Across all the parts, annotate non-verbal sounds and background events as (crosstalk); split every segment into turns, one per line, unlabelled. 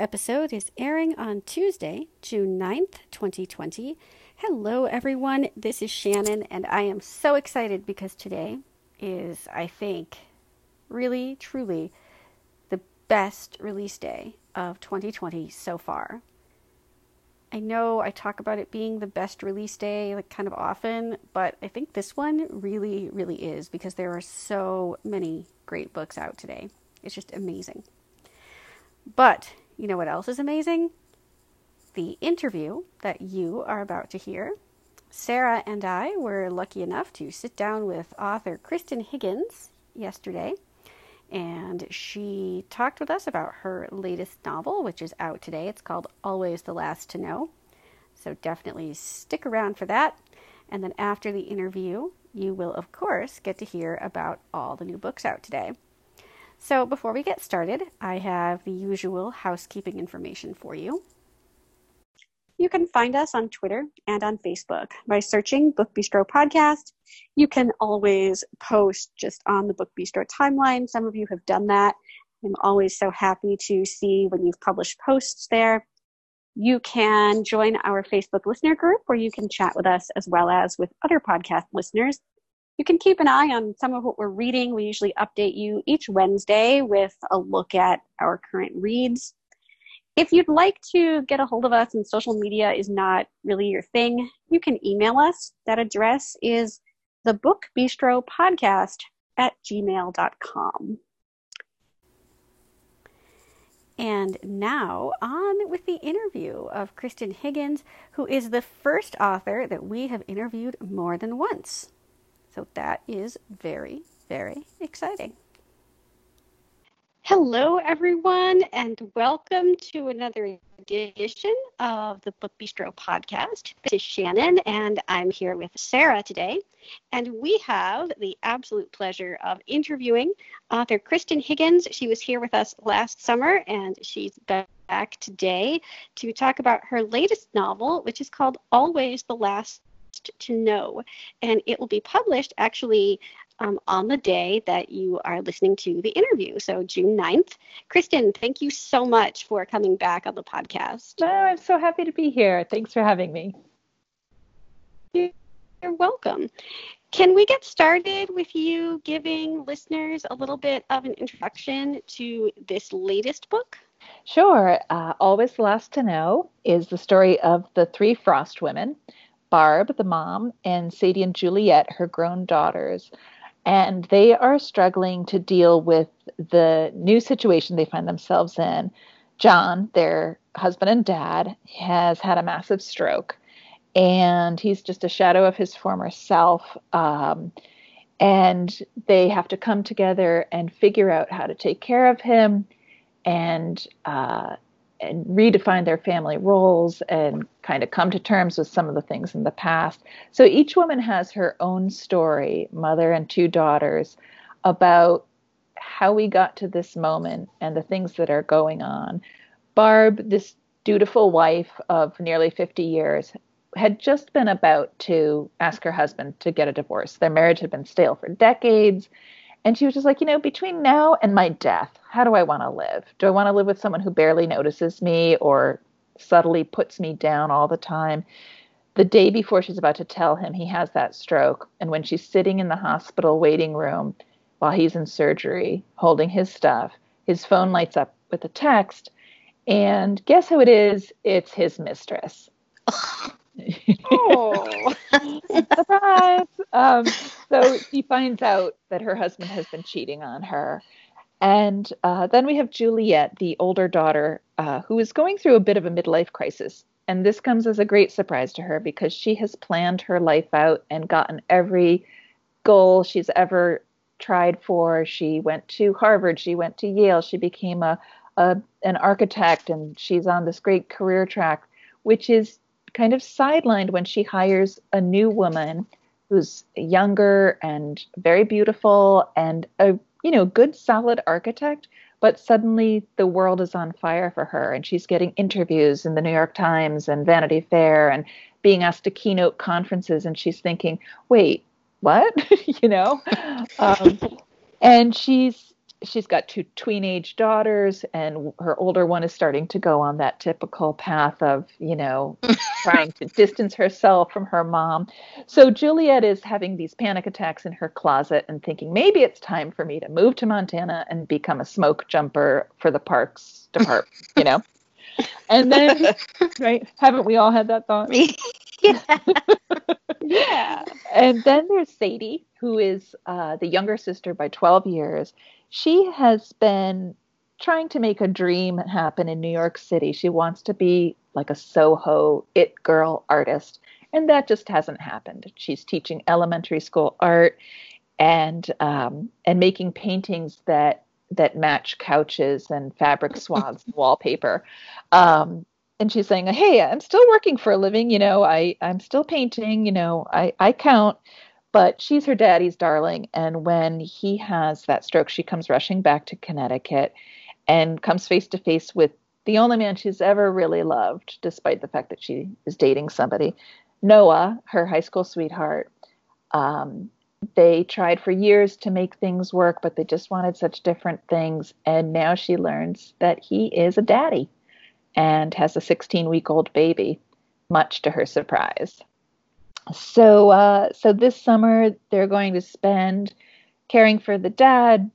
Episode is airing on Tuesday, June 9th, 2020. Hello, everyone. This is Shannon, and I am so excited because today is, I think, really, truly the best release day of 2020 so far. I know I talk about it being the best release day like kind of often, but I think this one really really is because there are so many great books out today. It's just amazing. But you know what else is amazing? The interview that you are about to hear. Sarah and I were lucky enough to sit down with author Kristan Higgins yesterday, and she talked with us about her latest novel, which is out today. It's called Always the Last to Know. So definitely stick around for that. And then after the interview, you will, of course, get to hear about all the new books out today. So, before we get started, I have the usual housekeeping information for you. You can find us on Twitter and on Facebook by searching Book Bistro Podcast. You can always post just on the Book Bistro timeline. Some of you have done that. I'm always so happy to see when you've published posts there. You can join our Facebook listener group where you can chat with us as well as with other podcast listeners you can keep an eye on some of what we're reading. We usually update you each Wednesday with a look at our current reads. If you'd like to get a hold of us and social media is not really your thing, you can email us. That address is the Book Bistro Podcast at gmail.com. And now, on with the interview of Kristan Higgins, who is the first author that we have interviewed more than once. So that is very, very exciting. Hello, everyone, and welcome to another edition of the Book Bistro podcast. This is Shannon, and I'm here with Sarah today. And we have the absolute pleasure of interviewing author Kristan Higgins. She was here with us last summer, and she's back today to talk about her latest novel, which is called Always the Last to know. And it will be published actually um, on the day that you are listening to the interview, so June 9th. Kristan, thank you so much for coming back on the podcast.
Oh, I'm so happy to be here. Thanks for having me.
You're welcome. Can we get started with you giving listeners a little bit of an introduction to this latest book?
Sure. Uh, Always Last to Know is the story of the three Frost women Barb, the mom, and Sadie and Juliet, her grown daughters. And they are struggling to deal with the new situation they find themselves in. John, their husband and dad, has had a massive stroke, and he's just a shadow of his former self. Um, and they have to come together and figure out how to take care of him and uh, and redefine their family roles and kind of come to terms with some of the things in the past. So each woman has her own story, mother and two daughters, about how we got to this moment and the things that are going on. Barb, this dutiful wife of nearly 50 years, had just been about to ask her husband to get a divorce. Their marriage had been stale for decades. And she was just like, you know, between now and my death, how do I want to live? Do I want to live with someone who barely notices me or subtly puts me down all the time? The day before she's about to tell him he has that stroke, and when she's sitting in the hospital waiting room while he's in surgery holding his stuff, his phone lights up with a text. And guess who it is? It's his mistress. (laughs) oh, (laughs) surprise! Um, so she finds out that her husband has been cheating on her. And uh, then we have Juliet, the older daughter, uh, who is going through a bit of a midlife crisis. And this comes as a great surprise to her because she has planned her life out and gotten every goal she's ever tried for. She went to Harvard, she went to Yale, she became a, a an architect, and she's on this great career track, which is kind of sidelined when she hires a new woman who's younger and very beautiful and a you know good solid architect but suddenly the world is on fire for her and she's getting interviews in the New York Times and Vanity Fair and being asked to keynote conferences and she's thinking wait what? (laughs) You know? Um, and she's she's got two tween-age daughters and her older one is starting to go on that typical path of you know (laughs) trying to distance herself from her mom. So juliet is having these panic attacks in her closet and thinking maybe it's time for me to move to montana and become a smoke jumper for the parks department (laughs) you know? And then (laughs) right haven't we all had that thought?
Yeah yeah.
And then there's sadie who is uh, the younger sister by 12 years she has been trying to make a dream happen in New York City. She wants to be like a Soho it girl artist, and that just hasn't happened. She's teaching elementary school art and um, and making paintings that that match couches and fabric (laughs) swaths and wallpaper. Um, and she's saying, "Hey, I'm still working for a living. You know, I I'm still painting. You know, I I count." But she's her daddy's darling. And when he has that stroke, she comes rushing back to Connecticut and comes face to face with the only man she's ever really loved, despite the fact that she is dating somebody, Noah, her high school sweetheart. Um, they tried for years to make things work, but they just wanted such different things. And now she learns that he is a daddy and has a 16 week old baby, much to her surprise so uh, so this summer they're going to spend caring for the dad,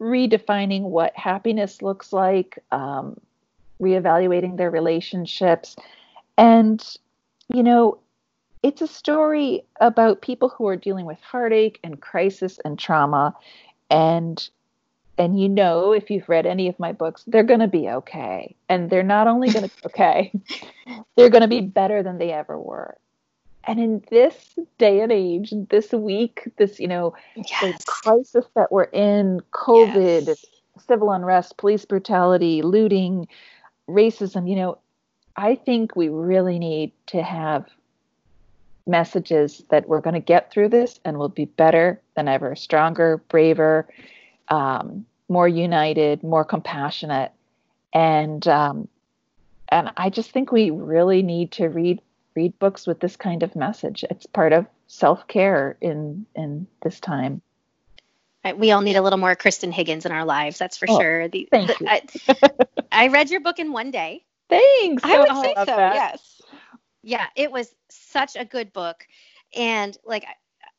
redefining what happiness looks like, um, reevaluating their relationships, and you know it's a story about people who are dealing with heartache and crisis and trauma. And and you know if you've read any of my books they're going to be okay. And they're not only going to be okay (laughs) they're going to be better than they ever were and in this day and age, this week, this, you know, yes. the crisis that we're in, COVID, yes. civil unrest, police brutality, looting, racism, you know, I think we really need to have messages that we're going to get through this and we'll be better than ever, stronger, braver, um, more united, more compassionate. And, um, and I just think we really need to read read books with this kind of message. It's part of self care in in this time.
We all need a little more Kristan Higgins in our lives. That's for
oh,
sure.
The, thank the,
you. I, (laughs) I, read your book in one day.
Thanks.
I would oh, say so. That. Yes.
Yeah, it was such a good book, and like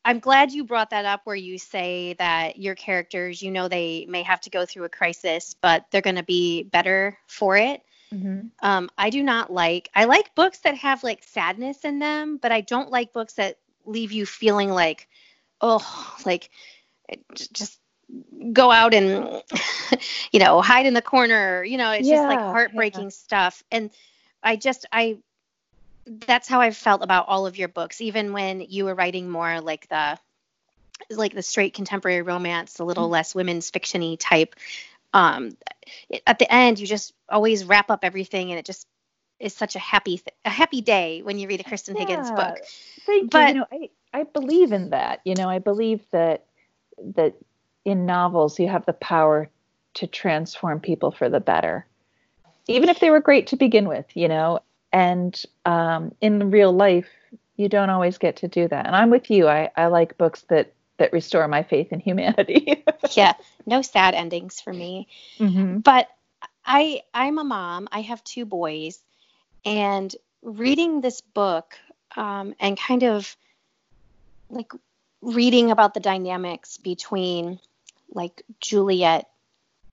I'm glad you brought that up where you say that your characters, you know, they may have to go through a crisis, but they're going to be better for it. Mm-hmm. Um, I do not like. I like books that have like sadness in them, but I don't like books that leave you feeling like, oh, like just go out and (laughs) you know hide in the corner. You know, it's yeah, just like heartbreaking yeah. stuff. And I just I that's how I felt about all of your books, even when you were writing more like the like the straight contemporary romance, a little mm-hmm. less women's fictiony type um, at the end you just always wrap up everything and it just is such a happy th- a happy day when you read a Kristan yeah, Higgins book.
Thank but, you. you know, I, I believe in that. You know, I believe that that in novels you have the power to transform people for the better. Even if they were great to begin with, you know, and um, in real life you don't always get to do that. And I'm with you. I, I like books that that restore my faith in humanity. (laughs)
yeah, no sad endings for me. Mm-hmm. But I I'm a mom. I have two boys, and reading this book um, and kind of like reading about the dynamics between like Juliet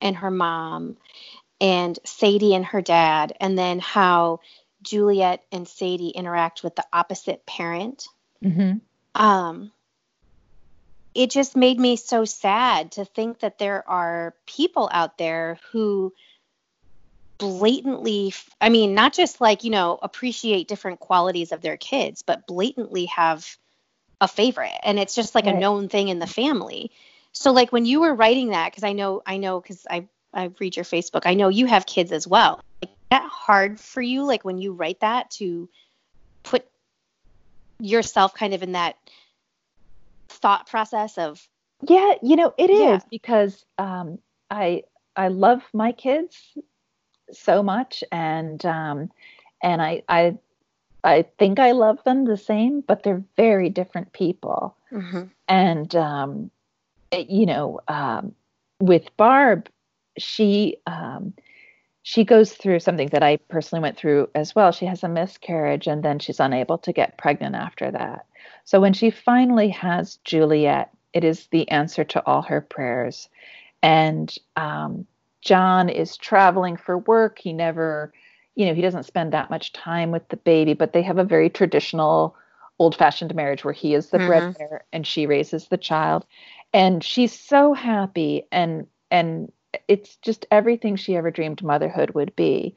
and her mom and Sadie and her dad, and then how Juliet and Sadie interact with the opposite parent. Mm-hmm. Um, it just made me so sad to think that there are people out there who blatantly i mean not just like you know appreciate different qualities of their kids but blatantly have a favorite. And it's just like right. a known thing in the family. So like when you were writing that because i know i know because i i read your facebook i know you have kids as well. Like that hard for you like when you write that to put yourself kind of in that thought process of
yeah you know it is
Yeah.
because um i i love my kids so much and um and i i i think i love them the same but they're very different people and um it- you know um with barb she um she goes through something that i personally went through as well. She has a miscarriage and then she's unable to get pregnant after that. So when she finally has juliet it is the answer to all her prayers. And um john is traveling for work. He never you know he doesn't spend that much time with the baby but they have a very traditional old fashioned marriage where he is the
Mhm.
breadwinner and she raises the child. And she's so happy and and it's just everything she ever dreamed motherhood would be.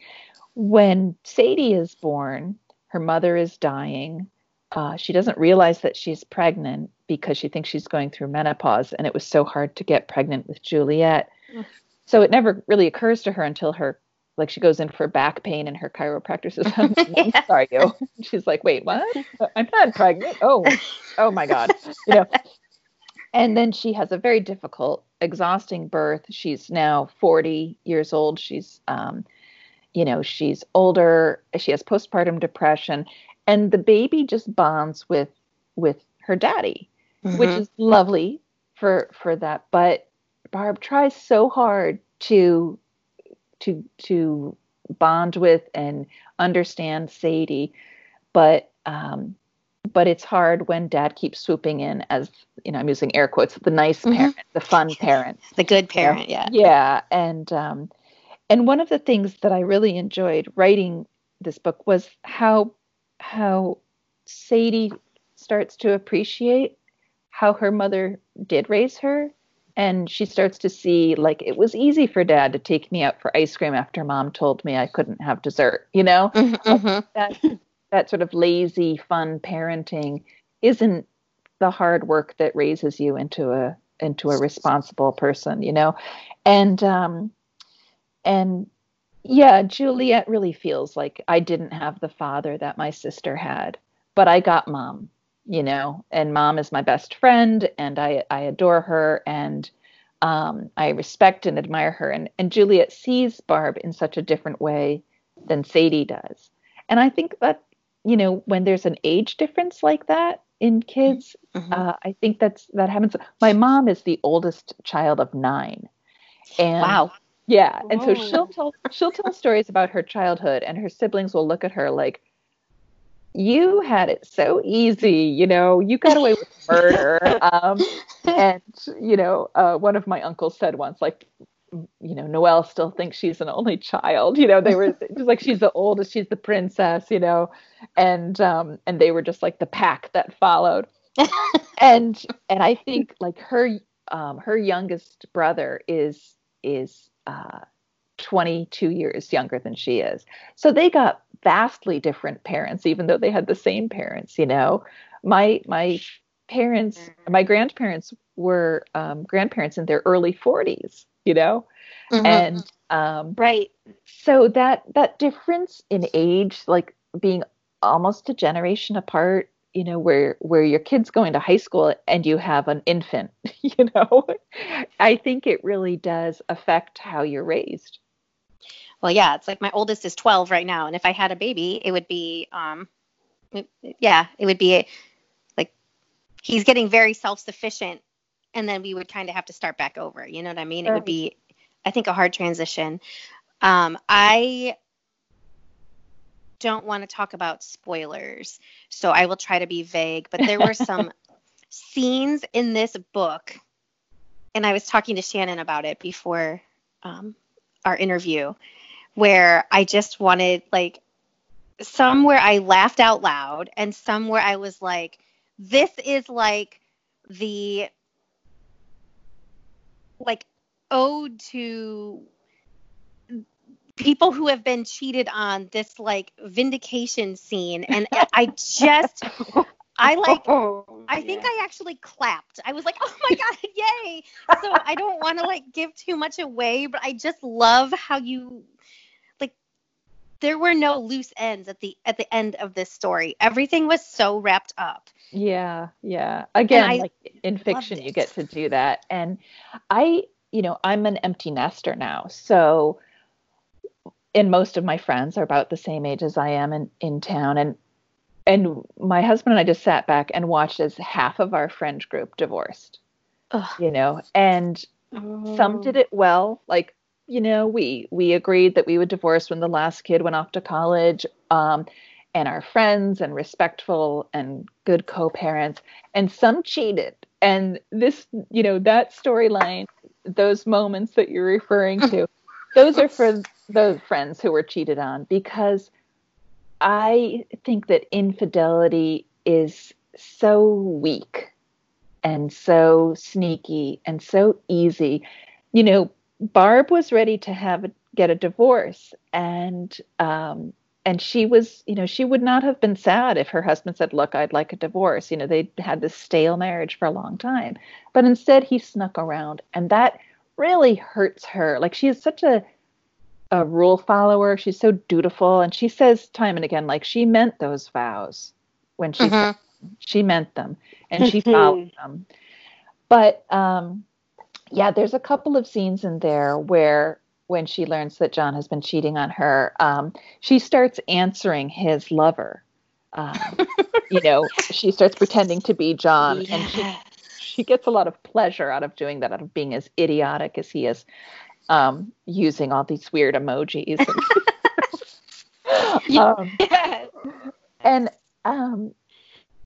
When sadie is born her mother is dying. Uh, she doesn't realize that she's pregnant because she thinks she's going through menopause and it was so hard to get pregnant with juliet.
Mm.
so it never really occurs to her until her like she goes in for back pain and her chiropractor says i'm, (laughs)
Yeah.
sorry you she's like wait what? I'm not pregnant? Oh oh my god. You know? And then she has a very difficult exhausting birth. She's now 40 years old. She's um you know she's older. She has postpartum depression. And the baby just bonds with with her daddy which
Mhm.
is lovely for for that. But barb tries so hard to to to bond with and understand sadie. But um but it's hard when dad keeps swooping in as you know i'm using air quotes the nice
Mhm.
parent the fun (laughs) parent
the good parent yeah
yeah and um and one of the things that i really enjoyed writing this book was how how sadie starts to appreciate how her mother did raise her and she starts to see like it was easy for dad to take me out for ice cream after mom told me i couldn't have dessert you know
Mhm, mhm.
that that sort of lazy fun parenting isn't the hard work that raises you into a into a responsible person you know? And um and yeah juliet really feels like i didn't have the father that my sister had but i got mom you know? And mom is my best friend and i i adore her and um i respect and admire her. And and juliet sees barb in such a different way than sadie does. And i think that you know when there's an age difference like that in kids
Mhm.
uh, i think that's that happens. My mom is the oldest child of nine. And
wow.
yeah and so she'll tell she'll tell stories about her childhood and her siblings will look at her like you had it so easy you know you got away with murder. (laughs) Um and you know uh, one of my uncles said once like you know noelle still thinks she's an only child you know they were (laughs) just like she's the oldest she's the princess you know and um and they were just like the pack that followed. And and i think like her um her youngest brother is is uh 22 years younger than she is. So they got vastly different parents even though they had the same parents you know. My my parents my grandparents were um, grandparents in their early 40s you know?
Mhm.
and um,
right.
so that that difference in age like being almost a generation apart you know where where your kid's going to high school and you have an infant (laughs) you know? I think it really does affect how you're raised.
Well yeah it's like my oldest is 12 right now and if i had a baby it would be um yeah it would be like he's getting very self-sufficient and then we would kind of have to start back over you know what i mean? It would be i think a hard transition. Um i don't want to talk about spoilers so i will try to be vague but there were (laughs) some scenes in this book and i was talking to shannon about it before um, our interview where I just wanted like some where I laughed out loud and some where I was like, this is like the like ode to people who have been cheated on this like vindication scene and I just I like (laughs) oh, I think I actually clapped. I was like, "Oh my god, (laughs) yay!" So I don't want to like give too much away, but I just love how you there were no loose ends at the at the end of this story. Everything was so wrapped up.
Yeah, yeah. Again, like in fiction, you get to do that. And I, you know, I'm an empty nester now. So, and most of my friends are about the same age as I am in, in town. And, and my husband and I just sat back and watched as half of our friend group divorced, Ugh. you know, and oh. some did it well. Like, you know, we, we agreed that we would divorce when the last kid went off to college. Um, and our friends and respectful and good co-parents and some cheated and this you know that storyline those moments that you're referring to (laughs) those are for those friends who were cheated on because i think that infidelity is so weak and so sneaky and so easy you know barb was ready to have a, get a divorce and um, and she was, you know, she would not have been sad if her husband said, Look, I'd like a divorce. You know, they had this stale marriage for a long time. But instead, he snuck around. And that really hurts her. Like, she is such a, a rule follower. She's so dutiful. And she says time and again, like, she meant those vows when she mm-hmm. she meant them and she followed them. But um, yeah, there's a couple of scenes in there where when she learns that John has been cheating on her, um, she starts answering his lover. Um, (laughs) you know, she starts pretending to be John, yes. and she she gets a lot of pleasure out of doing that, out of being as idiotic as he is, um, using all these weird emojis. And, (laughs) um, yes. and um,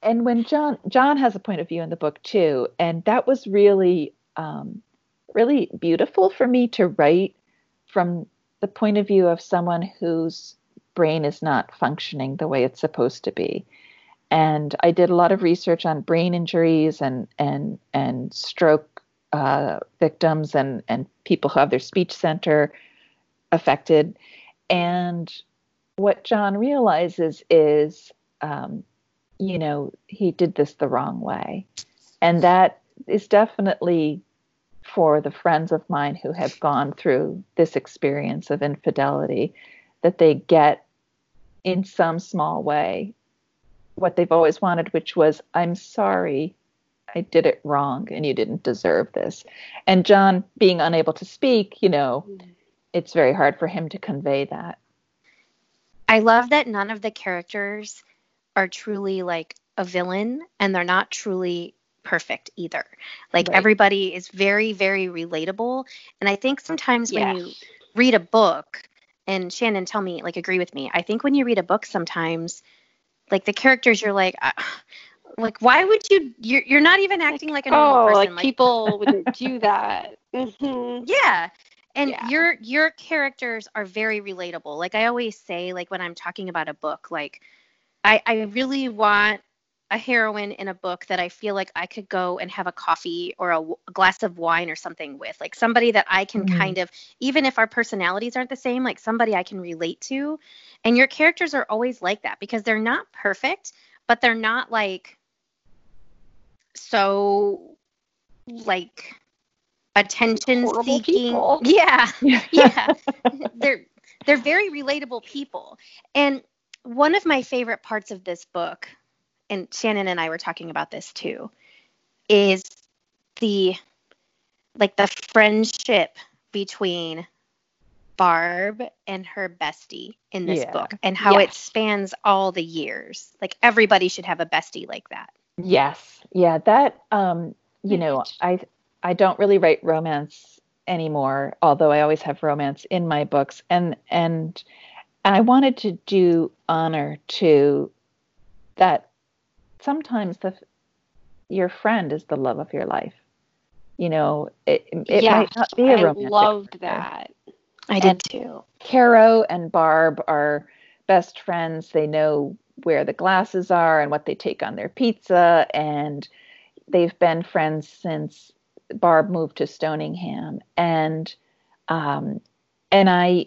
and when John John has a point of view in the book too, and that was really um, really beautiful for me to write from the point of view of someone whose brain is not functioning the way it's supposed to be. And I did a lot of research on brain injuries and and and stroke uh, victims and and people who have their speech center affected. And what John realizes is, um, you know, he did this the wrong way, and that is definitely for the friends of mine who have gone through this experience of infidelity that they get in some small way what they've always wanted, which was, I'm sorry, I did it wrong and you didn't deserve this. And John, being unable to speak, you know, mm. it's very hard for him to convey that.
I love that none of the characters are truly like a villain and they're not truly perfect either. Like right. everybody is very, very relatable. And I think sometimes when you read a book, and Shannon, tell me, like, agree with me. I think when you read a book, sometimes, like, the characters, you're like, uh, like, why would you? You're, you're not even acting like, like a normal oh, person.
like, like people wouldn't do that. (laughs) Mm-hmm.
Yeah, and yeah. your your characters are very relatable. Like I always say, like when I'm talking about a book, like I I really want a heroine in a book that I feel like I could go and have a coffee or a, a glass of wine or something with, like somebody that I can mm-hmm. kind of, even if our personalities aren't the same, like somebody I can relate to. And your characters are always like that because they're not perfect, but they're not like so like attention seeking. (laughs) Yeah. (laughs) Yeah. they're they're very relatable people. And one of my favorite parts of this book and Shannon and I were talking about this too, is the like the friendship between Barb and her bestie in this yeah. book and how yes. it spans all the years. Like everybody should have a bestie like that.
Yes. Yeah, that um you know, I I don't really write romance anymore, although I always have romance in my books and and and I wanted to do honor to that sometimes the your friend is the love of your life. You know, it, it
yeah, might not be a romantic. I loved that.
I did and too.
Caro and Barb are best friends. They know where the glasses are and what they take on their pizza, and they've been friends since Barb moved to Stoningham. And um, and I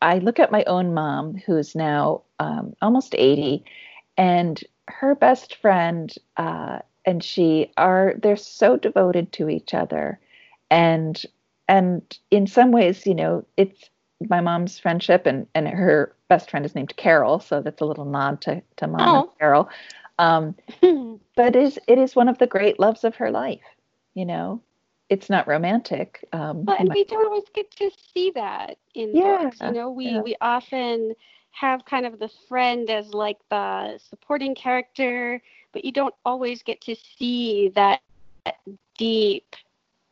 I look at my own mom, who's now um, almost eighty, and her best friend uh, and she are they're so devoted to each other and and in some ways you know it's my mom's friendship and and her best friend is named Carol, so that's a little nod to to Mom oh. and Carol. Um, (laughs) but it is it is one of the great loves of her life. You know, it's not romantic.
Um, well, and we don't always get to see that in yeah, books. You know, we yeah. we often have kind of the friend as like the supporting character, but you don't always get to see that deep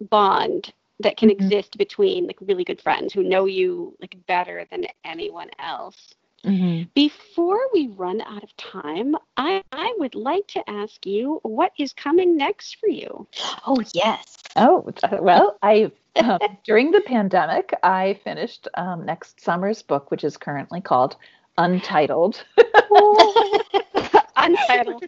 bond that can mm-hmm. exist between like really good friends who know you like better than anyone else. Mm-hmm. Before we run out of time, I, I would like to ask you what is coming next for you.
Oh yes.
Oh well, I um, during the pandemic I finished um, next summer's book, which is currently called Untitled. (laughs)
Untitled.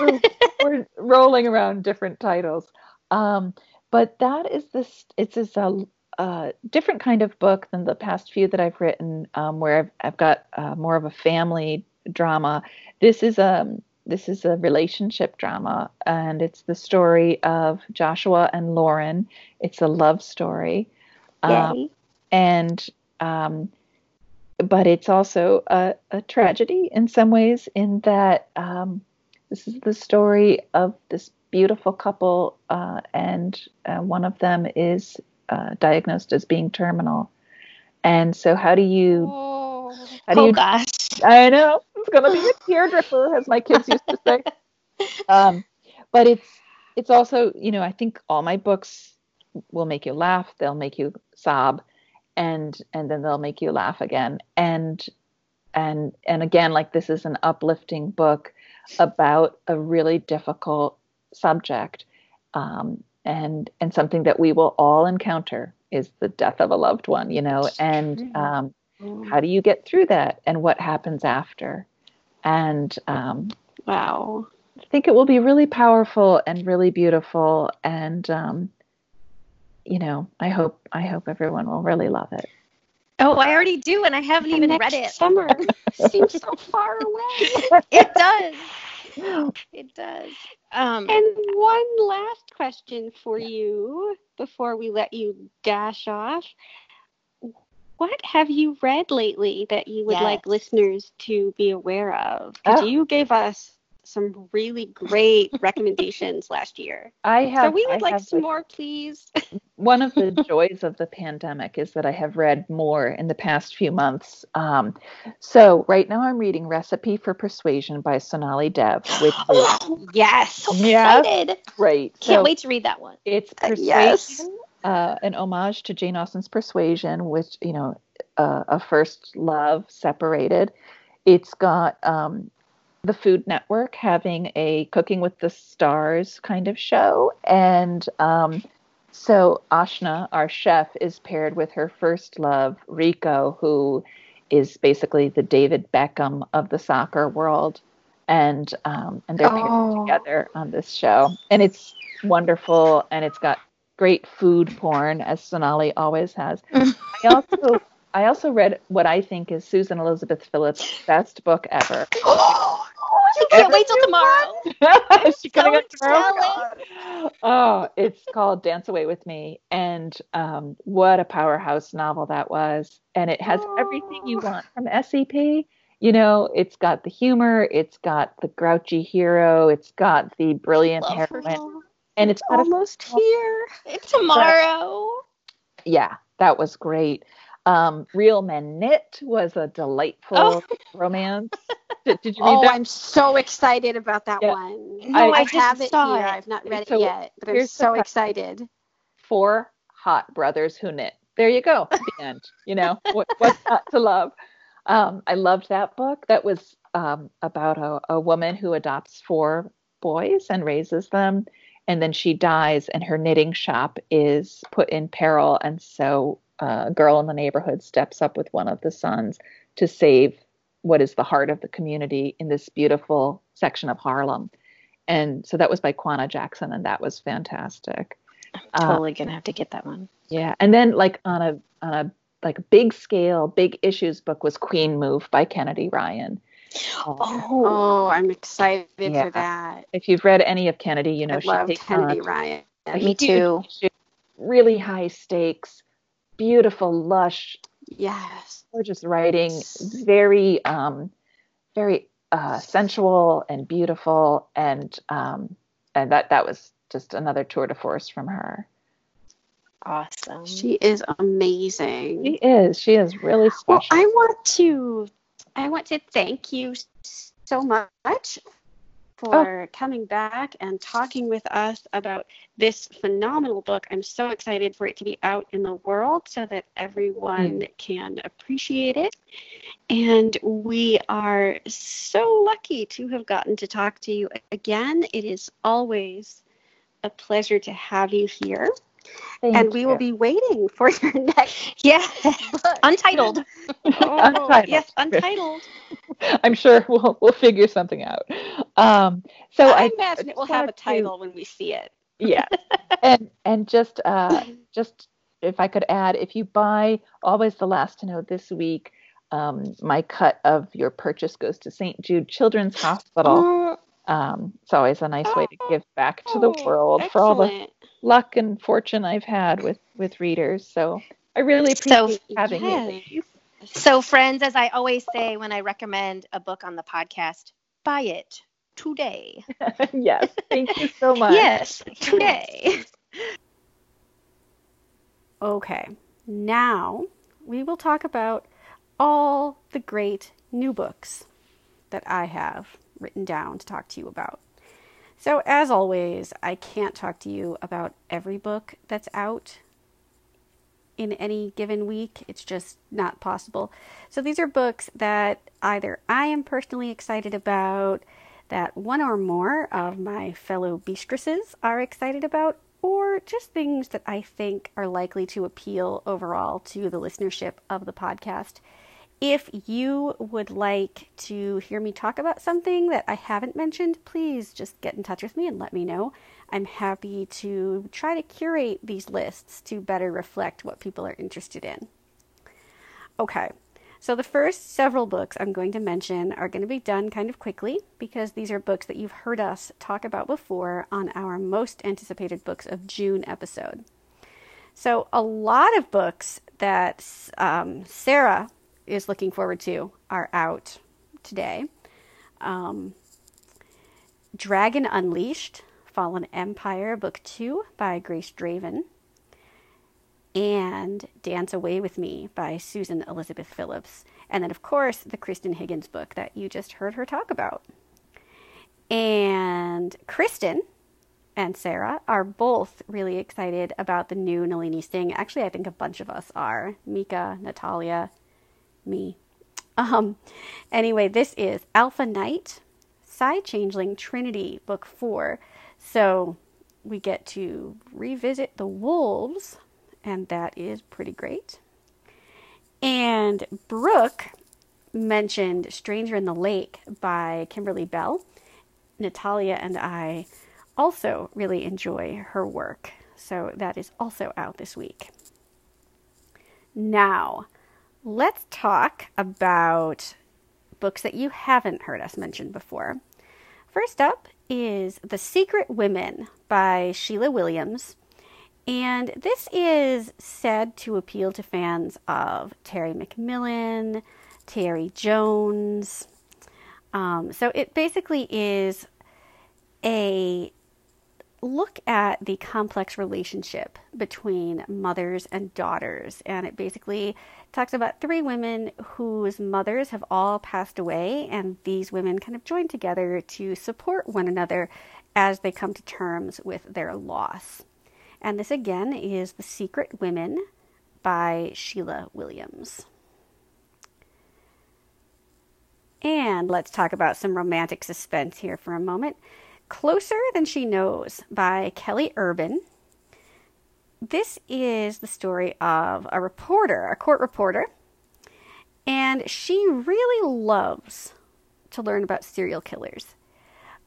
we're, we're, rolling around different titles. Um, but that is this. It's this a, a, different kind of book than the past few that I've written, um, where I've, I've got uh, more of a family drama. This is a um, this is a relationship drama, and it's the story of Joshua and Lauren. It's a love story, um, and um, but it's also a, a, tragedy in some ways, in that um, this is the story of this beautiful couple, uh, and uh, one of them is uh, diagnosed as being terminal. And so, how do you?
Oh, how do oh
you,
gosh!
I know it's gonna be a (laughs) tear teardripper, as my kids used to say. (laughs) Um, but it's it's also, you know, I think all my books will make you laugh. They'll make you sob, and and then they'll make you laugh again. And and and again, like this is an uplifting book about a really difficult subject um, and and something that we will all encounter is the death of a loved one you know and um, how do you get through that and what happens after and um,
wow
i think it will be really powerful and really beautiful and um, you know i hope i hope everyone will really love it
Oh, I already do, and I haven't even read it.
Summer (laughs) seems so far away.
It does. It does.
Um, and one last question for yeah. you before we let you dash off. What have you read lately that you would yes. like listeners to be aware of? Because oh. you gave us some really great (laughs) recommendations last year.
I have.
So we would
I
like some more, please. (laughs)
one of the (laughs) joys of the pandemic is that I have read more in the past few months. Um, so right now I'm reading Recipe for Persuasion by Sonali Dev, which
is (gasps) yes, so excited.
Great.
Can't so wait to read that one.
It's Persuasion, uh, yes. Uh, an homage to Jane Austen's Persuasion, which you know, uh, a first love separated. It's got um, the Food Network having a Cooking with the Stars kind of show. And um, so Ashna, our chef, is paired with her first love, Rico, who is basically the David Beckham of the soccer world. And um, and they're paired oh. together on this show, and it's wonderful, and it's got great food porn, as Sonali always has. (laughs) I also I also read what I think is Susan Elizabeth Phillips' best book ever. (gasps)
Oh, I can't wait till tomorrow. (laughs)
Is she coming so tomorrow? Oh, it's called Dance Away with Me, and um, what a powerhouse novel that was! And it has oh. everything you want from SEP. You know, it's got the humor, it's got the grouchy hero, it's got the brilliant heroine, and it's,
it's almost a, here.
It's tomorrow.
yeah, that was great. Um, Real Men Knit was a delightful oh. romance. (laughs)
Did, did, you read oh, that? I'm so excited about that yeah. one. No, I, I have it here. It. I've not read so, it yet, but I'm so excited.
Four hot brothers who knit. There you go. the end. You know what, what's not to love? Um, I loved that book. That was um, about a, a woman who adopts four boys and raises them, and then she dies, and her knitting shop is put in peril, and so a girl in the neighborhood steps up with one of the sons to save what is the heart of the community in this beautiful section of Harlem. And so that was by Kwana Jackson, and that was fantastic.
I'm totally uh, gonna have to get that one.
Yeah, and then like on a on a like big scale, big issues book was Queen Move by Kennedy Ryan.
Oh, oh I'm excited yeah. for that.
If you've read any of Kennedy, you know
I
she
love
takes
Kennedy on Ryan.
Me too.
Really high stakes, beautiful, lush,
Yes.
Gorgeous writing, very, um, very uh, sensual and beautiful, and um, and that that was just another tour de force from her.
Awesome.
She is amazing.
She is. She is really special.
Well, I want to I want to thank you so much for oh. coming back and talking with us about this phenomenal book. I'm so excited for it to be out in the world so that everyone mm. can appreciate it. And we are so lucky to have gotten to talk to you again. It is always a pleasure to have you here. Thank and we you. will be waiting for your (laughs) next.
Yeah, untitled. (laughs)
oh, untitled. Yes, untitled. (laughs)
I'm sure we'll we'll figure something out. Um, so
I, I imagine it will have a title to, when we see it.
yeah, and and just uh, just if I could add, if you buy always the last to know this week, um, my cut of your purchase goes to St. Jude Children's Hospital. Um, it's always a nice way to give back to the oh, world excellent. for all the luck and fortune I've had with with readers. So I really appreciate so, having yes. you.
So, friends, as I always say when I recommend a book on the podcast, buy it today. (laughs)
yes, thank you so (laughs) much.
yes, today.
okay, now we will talk about all the great new books that I have written down to talk to you about. So, as always, I can't talk to you about every book that's out in any given week. It's just not possible. So, these are books that either I am personally excited about, that one or more of my fellow beastresses are excited about, or just things that I think are likely to appeal overall to the listenership of the podcast. If you would like to hear me talk about something that I haven't mentioned, please just get in touch with me and let me know. I'm happy to try to curate these lists to better reflect what people are interested in. Okay, so the first several books I'm going to mention are going to be done kind of quickly because these are books that you've heard us talk about before on our most anticipated books of June episode. So, a lot of books that um, Sarah is looking forward to are out today. Um, Dragon Unleashed, Fallen Empire, Book 2 by Grace Draven, and Dance Away with Me by Susan Elizabeth Phillips. And then, of course, the Kristan Higgins book that you just heard her talk about. And Kristan and Sarah are both really excited about the new Nalini Singh. Actually, I think a bunch of us are. Mika, Natalia, me. Um, anyway, this is Alpha Night, Psi Changeling Trinity, Book 4. So we get to revisit the wolves, and that is pretty great. And Brooke mentioned Stranger in the Lake by Kimberly Belle. Natalia and I also really enjoy her work, so that is also out this week. Now, let's talk about books that you haven't heard us mention before. First up is The Secret Women by Sheila Williams. And this is said to appeal to fans of Terry McMillan, Tayari Jones. Um, so it basically is a look at the complex relationship between mothers and daughters. And it basically talks about three women whose mothers have all passed away, and these women kind of join together to support one another as they come to terms with their loss. And this again is The Secret Women by Sheila Williams. And let's talk about some romantic suspense here for a moment. Closer Than She Knows by Kelly Urban. This is the story of a reporter, a court reporter, and she really loves to learn about serial killers.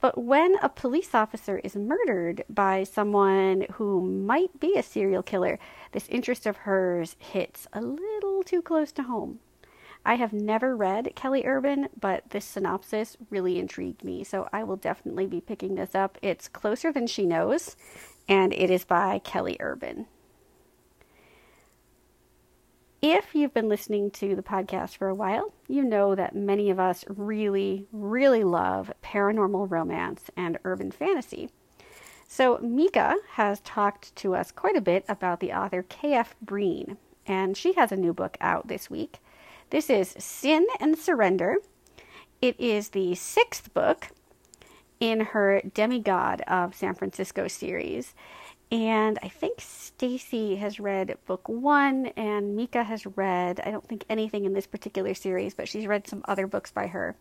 But when a police officer is murdered by someone who might be a serial killer, this interest of hers hits a little too close to home. I have never read Kelly Urban, but this synopsis really intrigued me, so I will definitely be picking this up. It's Closer Than She Knows, and it is by Kelly Urban. If you've been listening to the podcast for a while, you know that many of us really, really love paranormal romance and urban fantasy. So, Mika has talked to us quite a bit about the author K.F. Breene, and she has a new book out this week. This is Sin and Surrender. It is the sixth book in her Demigod of San Francisco series. And I think Stacy has read book one, and Mika has read, I don't think anything in this particular series, but she's read some other books by her.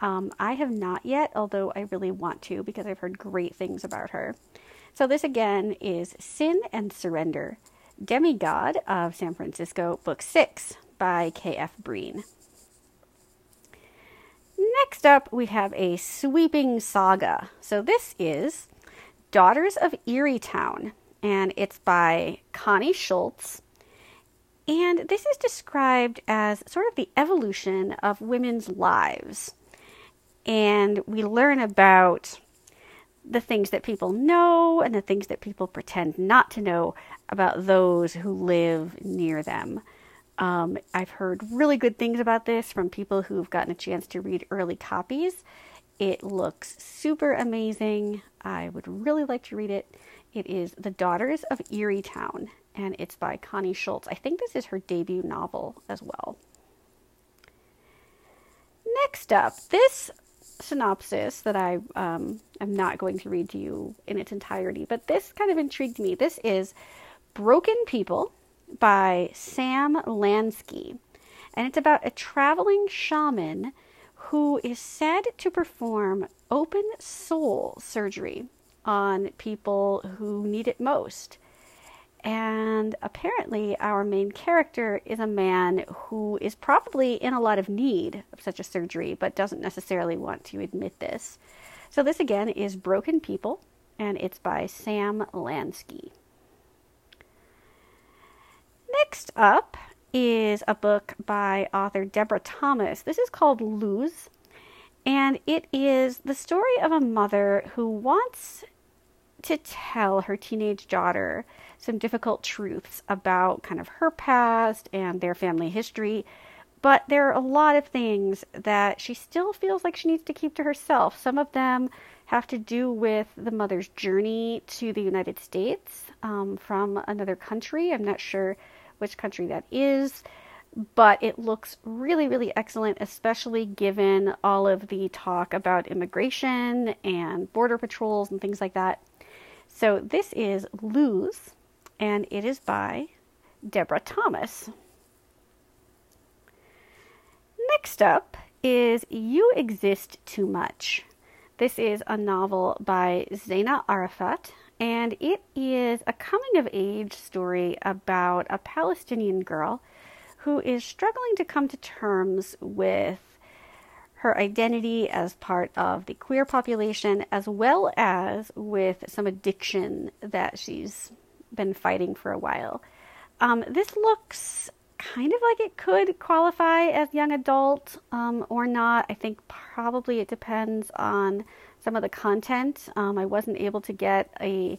Um, I have not yet, although I really want to because I've heard great things about her. So, this again is Sin and Surrender Demigod of San Francisco, Book 6 by K.F. Breene. Next up, we have a sweeping saga. So, this is Daughters of Erietown, and it's by Connie Schultz. And this is described as sort of the evolution of women's lives. And we learn about the things that people know and the things that people pretend not to know about those who live near them. Um, I've heard really good things about this from people who've gotten a chance to read early copies. It looks super amazing. I would really like to read it. It is The Daughters of Erietown, and it's by Connie Schultz. I think this is her debut novel as well. Next up, this synopsis that I um, am not going to read to you in its entirety, but this kind of intrigued me. This is Broken People by Sam Lansky, and it's about a traveling shaman who is said to perform open soul surgery on people who need it most. And apparently, our main character is a man who is probably in a lot of need of such a surgery, but doesn't necessarily want to admit this. So, this again is Broken People, and it's by Sam Lansky. Next up is a book by author Deborah Thomas. This is called Lose, and it is the story of a mother who wants to tell her teenage daughter some difficult truths about kind of her past and their family history. But there are a lot of things that she still feels like she needs to keep to herself. Some of them have to do with the mother's journey to the United States um, from another country. I'm not sure which country that is, but it looks really, really excellent, especially given all of the talk about immigration and border patrols and things like that. So this is Lose, and it is by Deborah Thomas. Next up is You Exist Too Much. This is a novel by Zaina Arafat, and it is a coming of age story about a Palestinian girl who is struggling to come to terms with her identity as part of the queer population, as well as with some addiction that she's been fighting for a while. Um, this looks kind of like it could qualify as young adult um, or not. I think probably it depends on some of the content. Um, I wasn't able to get a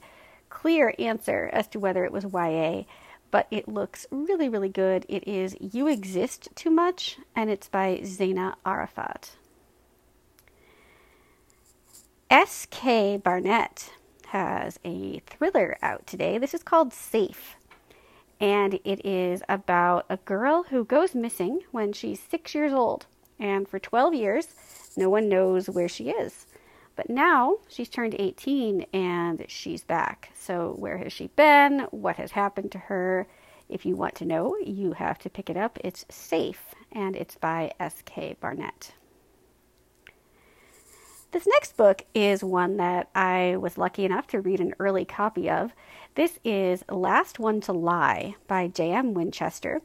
clear answer as to whether it was YA, but it looks really, really good. It is You Exist Too Much, and it's by Zaina Arafat. S.K. Barnett has a thriller out today. This is called Safe, and it is about a girl who goes missing when she's six years old, and for 12 years, no one knows where she is. But now she's turned 18 and she's back. So, where has she been? What has happened to her? If you want to know, you have to pick it up. It's Safe, and it's by S.K. Barnett. This next book is one that I was lucky enough to read an early copy of. This is Last One to Lie by J.M. Winchester.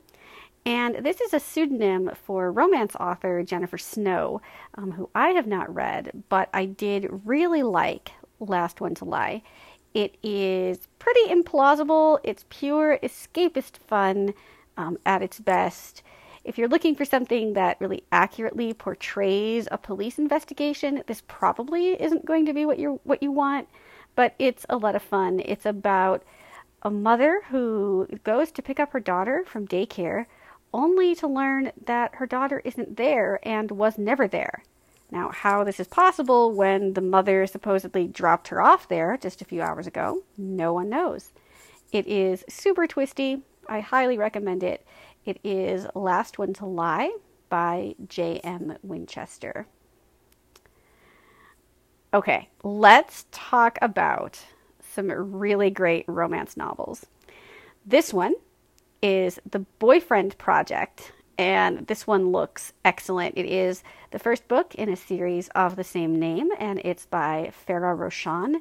And this is a pseudonym for romance author Jennifer Snow, um, who I have not read, but I did really like Last One to Lie. It is pretty implausible, it's pure escapist fun um, at its best. If you're looking for something that really accurately portrays a police investigation, this probably isn't going to be what you what you want, but it's a lot of fun. It's about a mother who goes to pick up her daughter from daycare only to learn that her daughter isn't there and was never there. Now, how this is possible when the mother supposedly dropped her off there just a few hours ago, no one knows. It is super twisty. I highly recommend it. It is Last One to Lie by J.M. Winchester. Okay, let's talk about some really great romance novels. This one is The Boyfriend Project and this one looks excellent. It is the first book in a series of the same name, and it's by Farah Rochon.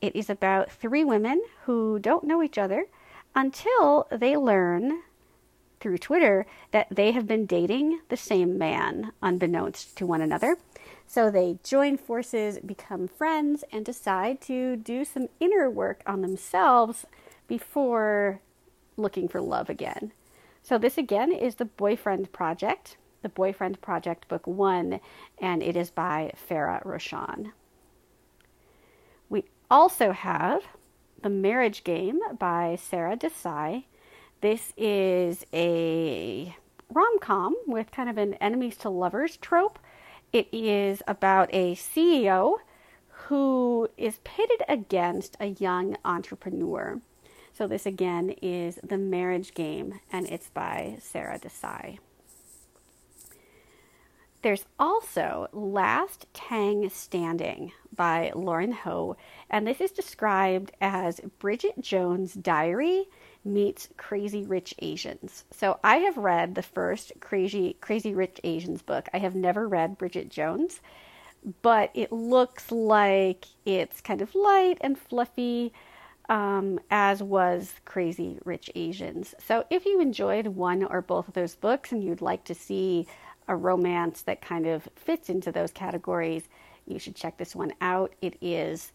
It is about three women who don't know each other until they learn through Twitter that they have been dating the same man, unbeknownst to one another. So they join forces, become friends, and decide to do some inner work on themselves before looking for love again. So, this again is the Boyfriend Project, the Boyfriend Project Book One, and it is by Farah Rochon. We also have The Marriage Game by Sara Desai. This is a rom com with kind of an enemies to lovers trope. It is about a CEO who is pitted against a young entrepreneur. So, this again is The Marriage Game, and it's by Sara Desai. There's also Last Tang Standing by Lauren Ho, and this is described as Bridget Jones' diary meets Crazy Rich Asians. So I have read the first Crazy Crazy Rich Asians book. I have never read Bridget Jones, but it looks like it's kind of light and fluffy um, as was Crazy Rich Asians. So if you enjoyed one or both of those books and you'd like to see a romance that kind of fits into those categories, you should check this one out. It is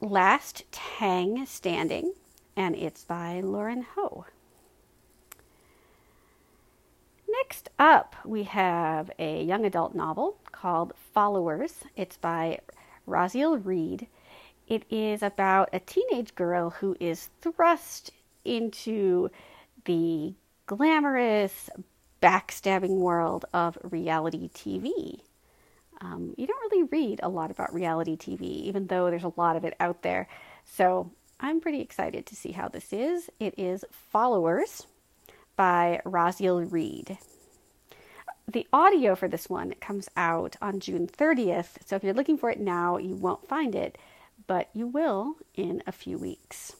Last Tang Standing, and it's by Lauren Ho. Next up, we have a young adult novel called Followers. It's by Raziel Reid it is about a teenage girl who is thrust into the glamorous, backstabbing world of reality TV. Um, you don't really read a lot about reality TV, even though there's a lot of it out there. So I'm pretty excited to see how this is. It is Followers by Raziel Reid. The audio for this one comes out on June 30th, so if you're looking for it now, you won't find it but you will in a few weeks.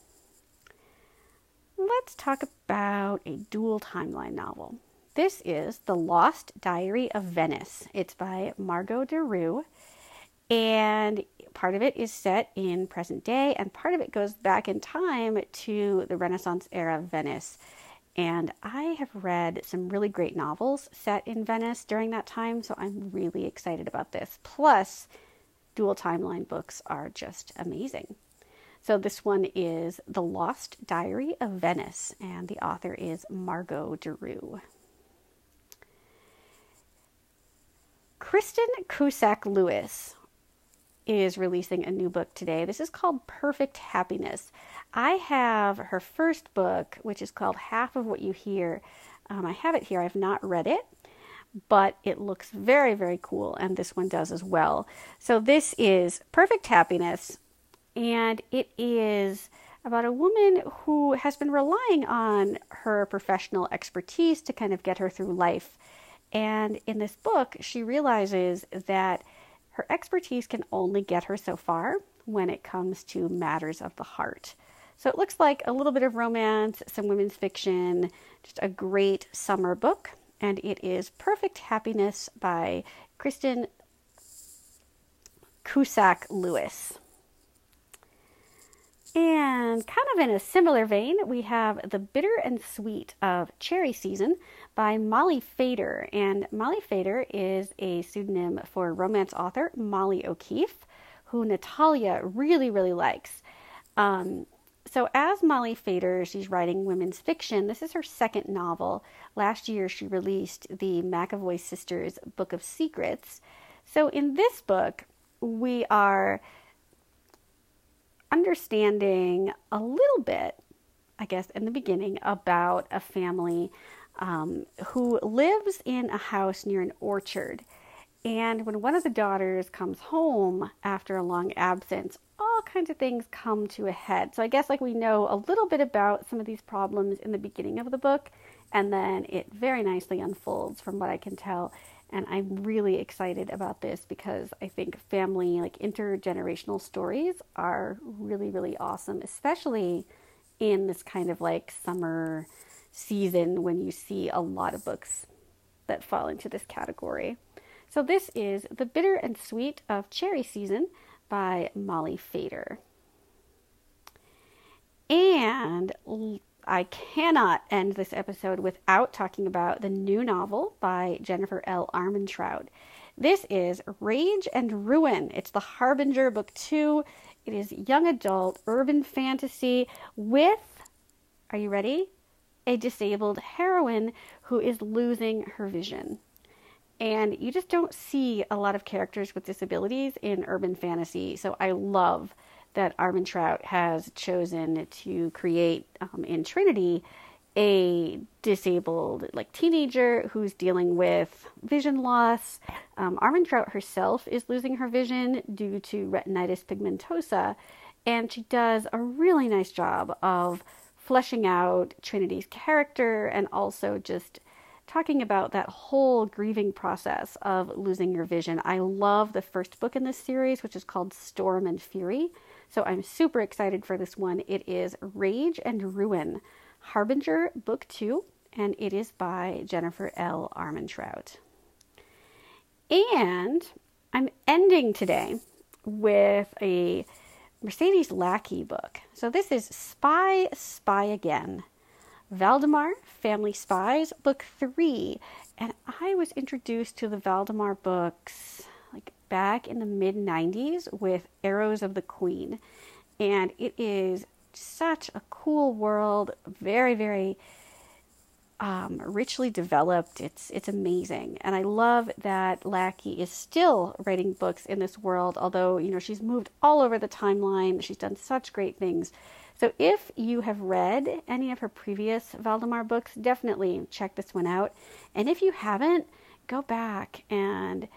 Let's talk about a dual timeline novel. This is The Lost Diary of Venice. It's by Margaux DeRoux, and part of it is set in present day, and part of it goes back in time to the Renaissance era of Venice. And I have read some really great novels set in Venice during that time, so I'm really excited about this. Plus, dual timeline books are just amazing. So this one is The Lost Diary of Venice, and the author is Margaux DeRoux. Kristyn Kusek Lewis is releasing a new book today. This is called Perfect Happiness. I have her first book, which is called Half of What You Hear. Um, I have it here. I've not read it, but it looks very, very cool, and this one does as well. So, this is Perfect Happiness, and it is about a woman who has been relying on her professional expertise to kind of get her through life. And in this book, she realizes that her expertise can only get her so far when it comes to matters of the heart. So it looks like a little bit of romance, some women's fiction, just a great summer book and it is Perfect Happiness by Kristyn Kusek Lewis. And kind of in a similar vein, we have The Bitter and Sweet of Cherry Season by Molly Fader. And Molly Fader is a pseudonym for romance author Molly O'Keefe, who Natalia really, really likes. Um, so, as Molly Fader, she's writing women's fiction. This is her second novel. Last year, she released the McAvoy sisters' Book of Secrets. So, in this book, we are understanding a little bit, I guess, in the beginning about a family um, who lives in a house near an orchard. And when one of the daughters comes home after a long absence, all kinds of things come to a head. So I guess like we know a little bit about some of these problems in the beginning of the book, and then it very nicely unfolds from what I can tell. And I'm really excited about this because I think family, like intergenerational stories, are really, really awesome, especially in this kind of like summer season when you see a lot of books that fall into this category. So, this is The Bitter and Sweet of Cherry Season by Molly Fader. And I cannot end this episode without talking about the new novel by Jennifer L. Armentrout. This is Rage and Ruin. It's the Harbinger Book 2. It is young adult urban fantasy with, are you ready? A disabled heroine who is losing her vision. And you just don't see a lot of characters with disabilities in urban fantasy. So I love that Armentrout has chosen to create um, in Trinity a disabled like teenager who's dealing with vision loss. Um, Armentrout herself is losing her vision due to retinitis pigmentosa, and she does a really nice job of fleshing out Trinity's character and also just talking about that whole grieving process of losing your vision. I love the first book in this series, which is called Storm and Fury. So I'm super excited for this one. It is Rage and Ruin, Harbinger Book 2, and it is by Jennifer L. Armentrout. And I'm ending today with a Mercedes Lackey book. So this is Spy, Spy Again Valdemar Family Spies, Book Three. And I was introduced to the Valdemar books like back in the mid 90s with Arrows of the Queen. And it is such a cool world, very, very um, richly developed. It's it's amazing, and I love that Lackey is still writing books in this world. Although you know she's moved all over the timeline, she's done such great things. So if you have read any of her previous Valdemar books, definitely check this one out. And if you haven't, go back and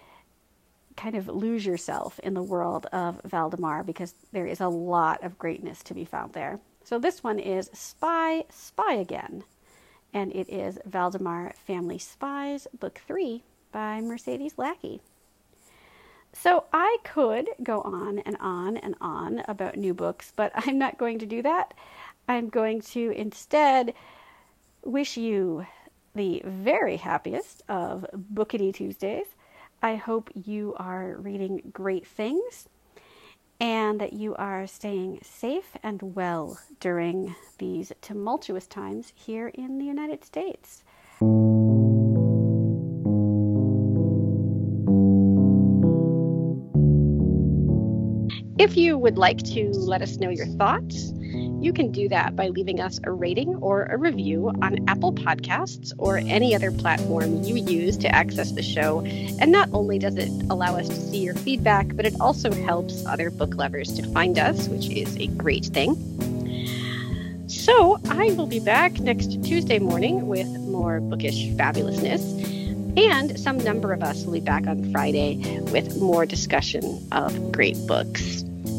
kind of lose yourself in the world of Valdemar because there is a lot of greatness to be found there. So this one is Spy, Spy Again, and it is Valdemar Family Spies, Book 3 by Mercedes Lackey. So I could go on and on and on about new books, but (laughs) I'm not going to do that. I'm going to instead wish you the very happiest of Bookity Tuesdays. I hope you are reading great things and that you are staying safe and well during these tumultuous times here in the United States. If you would like to let us know your thoughts, you can do that by leaving us a rating or a review on Apple Podcasts or any other platform you use to access the show. And not only does it allow us to see your feedback, but it also helps other book lovers to find us, which is a great thing. So I will be back next Tuesday morning with more bookish fabulousness. And some number of us will be back on Friday with more discussion of great books.